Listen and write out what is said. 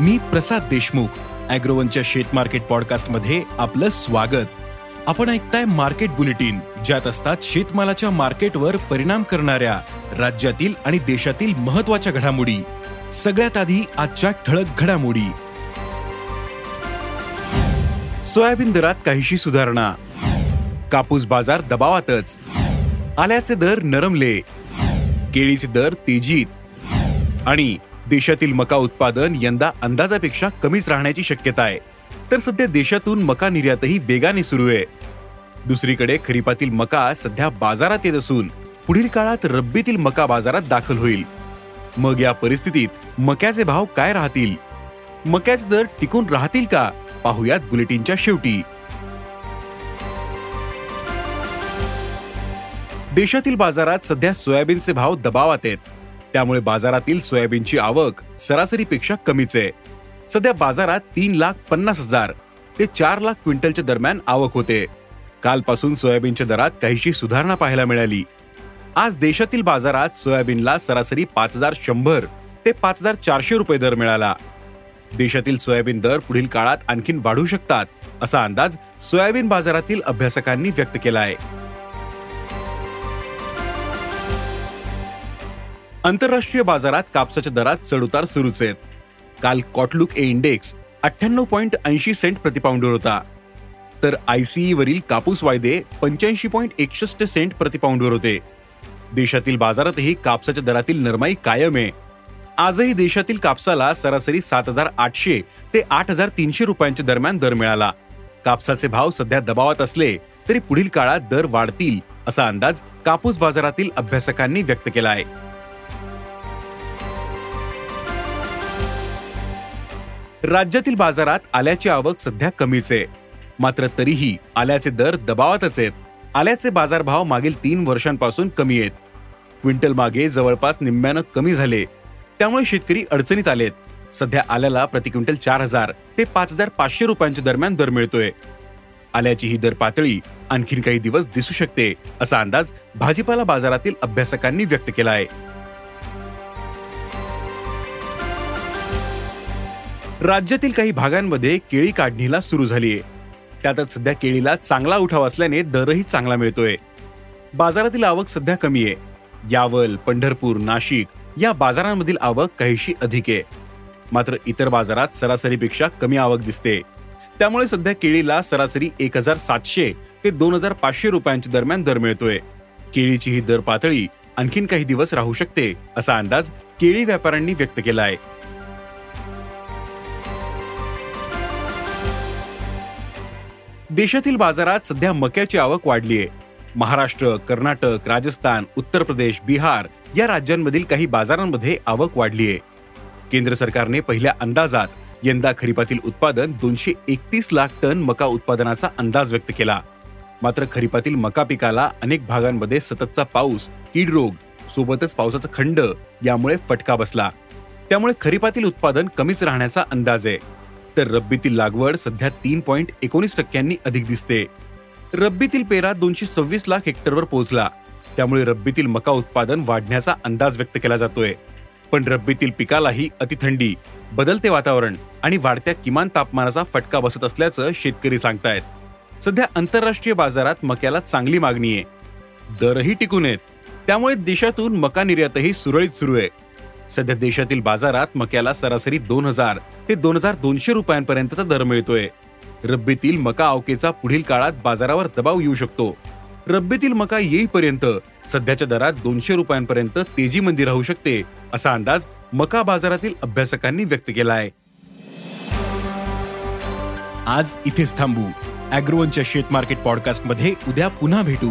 मी प्रसाद देशमुख अॅग्रोवनच्या शेत मार्केट पॉडकास्टमध्ये आपलं स्वागत. आपण ऐकताय मार्केट बुलेटिन ज्यात असतात शेतमालाच्या मार्केटवर परिणाम करणाऱ्या राज्यातील आणि देशातील महत्त्वाच्या घडामोडी. सगळ्यात आधी आजच्या ठळक घडामोडी. सोयाबीन दरात काहीशी सुधारणा. कापूस बाजार दबावातच. आल्याचे दर नरमले. केळीचे दर तेजीत. आणि देशातील मका उत्पादन यंदा अंदाजापेक्षा कमीच राहण्याची शक्यता आहे. तर सध्या देशातून मका निर्यातही वेगाने सुरू आहे. दुसरीकडे खरीपातील मका सध्या बाजारात येत असून पुढील काळात रब्बीतील मका बाजारात दाखल होईल. मग या परिस्थितीत मक्याचे भाव काय राहतील? मक्याचे दर टिकून राहतील का? पाहुयात बुलेटिनच्या शेवटी. देशातील बाजारात सध्या सोयाबीनचे भाव दबावात आहेत. त्यामुळे बाजारातील सोयाबीनची आवक सरासरीपेक्षा कमीच आहे. सध्या बाजारात तीन लाख पन्नास हजार ते चार लाख क्विंटलच्या दरम्यान आवक होते. कालपासून सोयाबीनच्या दरात काहीशी सुधारणा पाहायला मिळाली. आज देशातील बाजारात सोयाबीनला सरासरी पाच हजार शंभर ते पाच हजार चारशे रुपये दर मिळाला. देशातील सोयाबीन दर पुढील काळात आणखीन वाढू शकतात असा अंदाज सोयाबीन बाजारातील अभ्यासकांनी व्यक्त केला आहे आंतरराष्ट्रीय बाजारात कापसाच्या दरात चढउतार सुरूच आहेत. काल कॉटलुक ए इंडेक्स अठ्ठ्याण्णव पॉईंट ऐंशी सेंट प्रतिपाऊंडवर होता. तर आयसीई वरील कापूस वायदे पंच्याऐंशी पॉईंट एकसष्ट सेंट प्रतिपाऊंडवर होते. देशातील बाजारातही कापसाच्या दरातील नरमाई कायम आहे. आजही देशातील कापसाला सरासरी सात हजार आठशे ते आठ हजार तीनशे रुपयांच्या दरम्यान दर मिळाला. कापसाचे भाव सध्या दबावात असले तरी पुढील काळात दर वाढतील असा अंदाज कापूस बाजारातील अभ्यासकांनी व्यक्त केला आहे. राज्यातील बाजारात आल्याची आवक सध्या कमीच आहे. मात्र तरीही आल्याचे दर दबावातच आहेत. आल्याचे बाजारभाव मागील तीन वर्षांपासून कमी आहेत. क्विंटल मागे जवळपास निम्म्यानं कमी झाले. त्यामुळे शेतकरी अडचणीत आलेत. सध्या आल्याला प्रति क्विंटल चार हजार ते पाच हजार पाचशे रुपयांच्या दरम्यान दर मिळतोय. आल्याची ही दर पातळी आणखीन काही दिवस दिसू शकते असा अंदाज भाजीपाला बाजारातील अभ्यासकांनी व्यक्त केला आहे. राज्यातील काही भागांमध्ये केळी काढणीला सुरू झालीय. त्यातच सध्या केळीला चांगला उठाव असल्याने दरही चांगला मिळतोय. बाजारातील आवक सध्या कमी आहे. यावल पंढरपूर नाशिक या बाजारांमधील आवक काहीशी अधिक आहे. मात्र इतर बाजारात सरासरीपेक्षा कमी आवक दिसते. त्यामुळे सध्या केळीला सरासरी एक हजार सातशे ते दोन हजार पाचशे रुपयांच्या दरम्यान दर मिळतोय. केळीची ही दर पातळी आणखीन काही दिवस राहू शकते असा अंदाज केळी व्यापाऱ्यांनी व्यक्त केला आहे देशातील बाजारात सध्या मक्याची आवक वाढली आहे महाराष्ट्र कर्नाटक राजस्थान उत्तर प्रदेश बिहार या राज्यांमधील काही बाजारांमध्ये आवक वाढली आहे केंद्र सरकारने पहिल्या अंदाजात यंदा खरीपातील उत्पादन दोनशे एकतीस लाख टन मका उत्पादनाचा अंदाज व्यक्त केला. मात्र खरीपातील मका पिकाला अनेक भागांमध्ये सततचा पाऊस कीड रोग सोबतच पावसाचा खंड यामुळे फटका बसला. त्यामुळे खरीपातील उत्पादन कमीच राहण्याचा अंदाज आहे. तर रब्बीतील लागवड सध्या तीन पॉईंट एकोणीस टक्क्यांनी अधिक दिसते. रब्बीतील पेरा दोनशे सव्वीस लाख हेक्टरवर पोहोचला. त्यामुळे रब्बीतील मका उत्पादन वाढण्याचा अंदाज व्यक्त केला जातोय. पण रब्बीतील पिकालाही अतिथंडी बदलते वातावरण आणि वाढत्या किमान तापमानाचा फटका बसत असल्याचं शेतकरी सांगतायत. सध्या आंतरराष्ट्रीय बाजारात मक्याला चांगली मागणी आहे. दरही टिकून आहेत. त्यामुळे देशातून मका निर्यातही सुरळीत सुरू आहे. सध्या देशातील बाजारात मक्याला सरासरी दोन हजार ते दोन हजार दोनशे रुपयांपर्यंतचा दर मिळतोय. रब्बीतील मका अवकेचा पुढील काळात बाजारावर दबाव येऊ शकतो. रब्बीतील मका येईपर्यंत सध्याच्या दरात दोनशे रुपयांपर्यंत तेजी मंदी राहू शकते असा अंदाज मका बाजारातील अभ्यासकांनी व्यक्त केला आहे आज इथेच थांबू. अॅग्रोवनच्या शेत मार्केट पॉडकास्टमध्ये उद्या पुन्हा भेटू.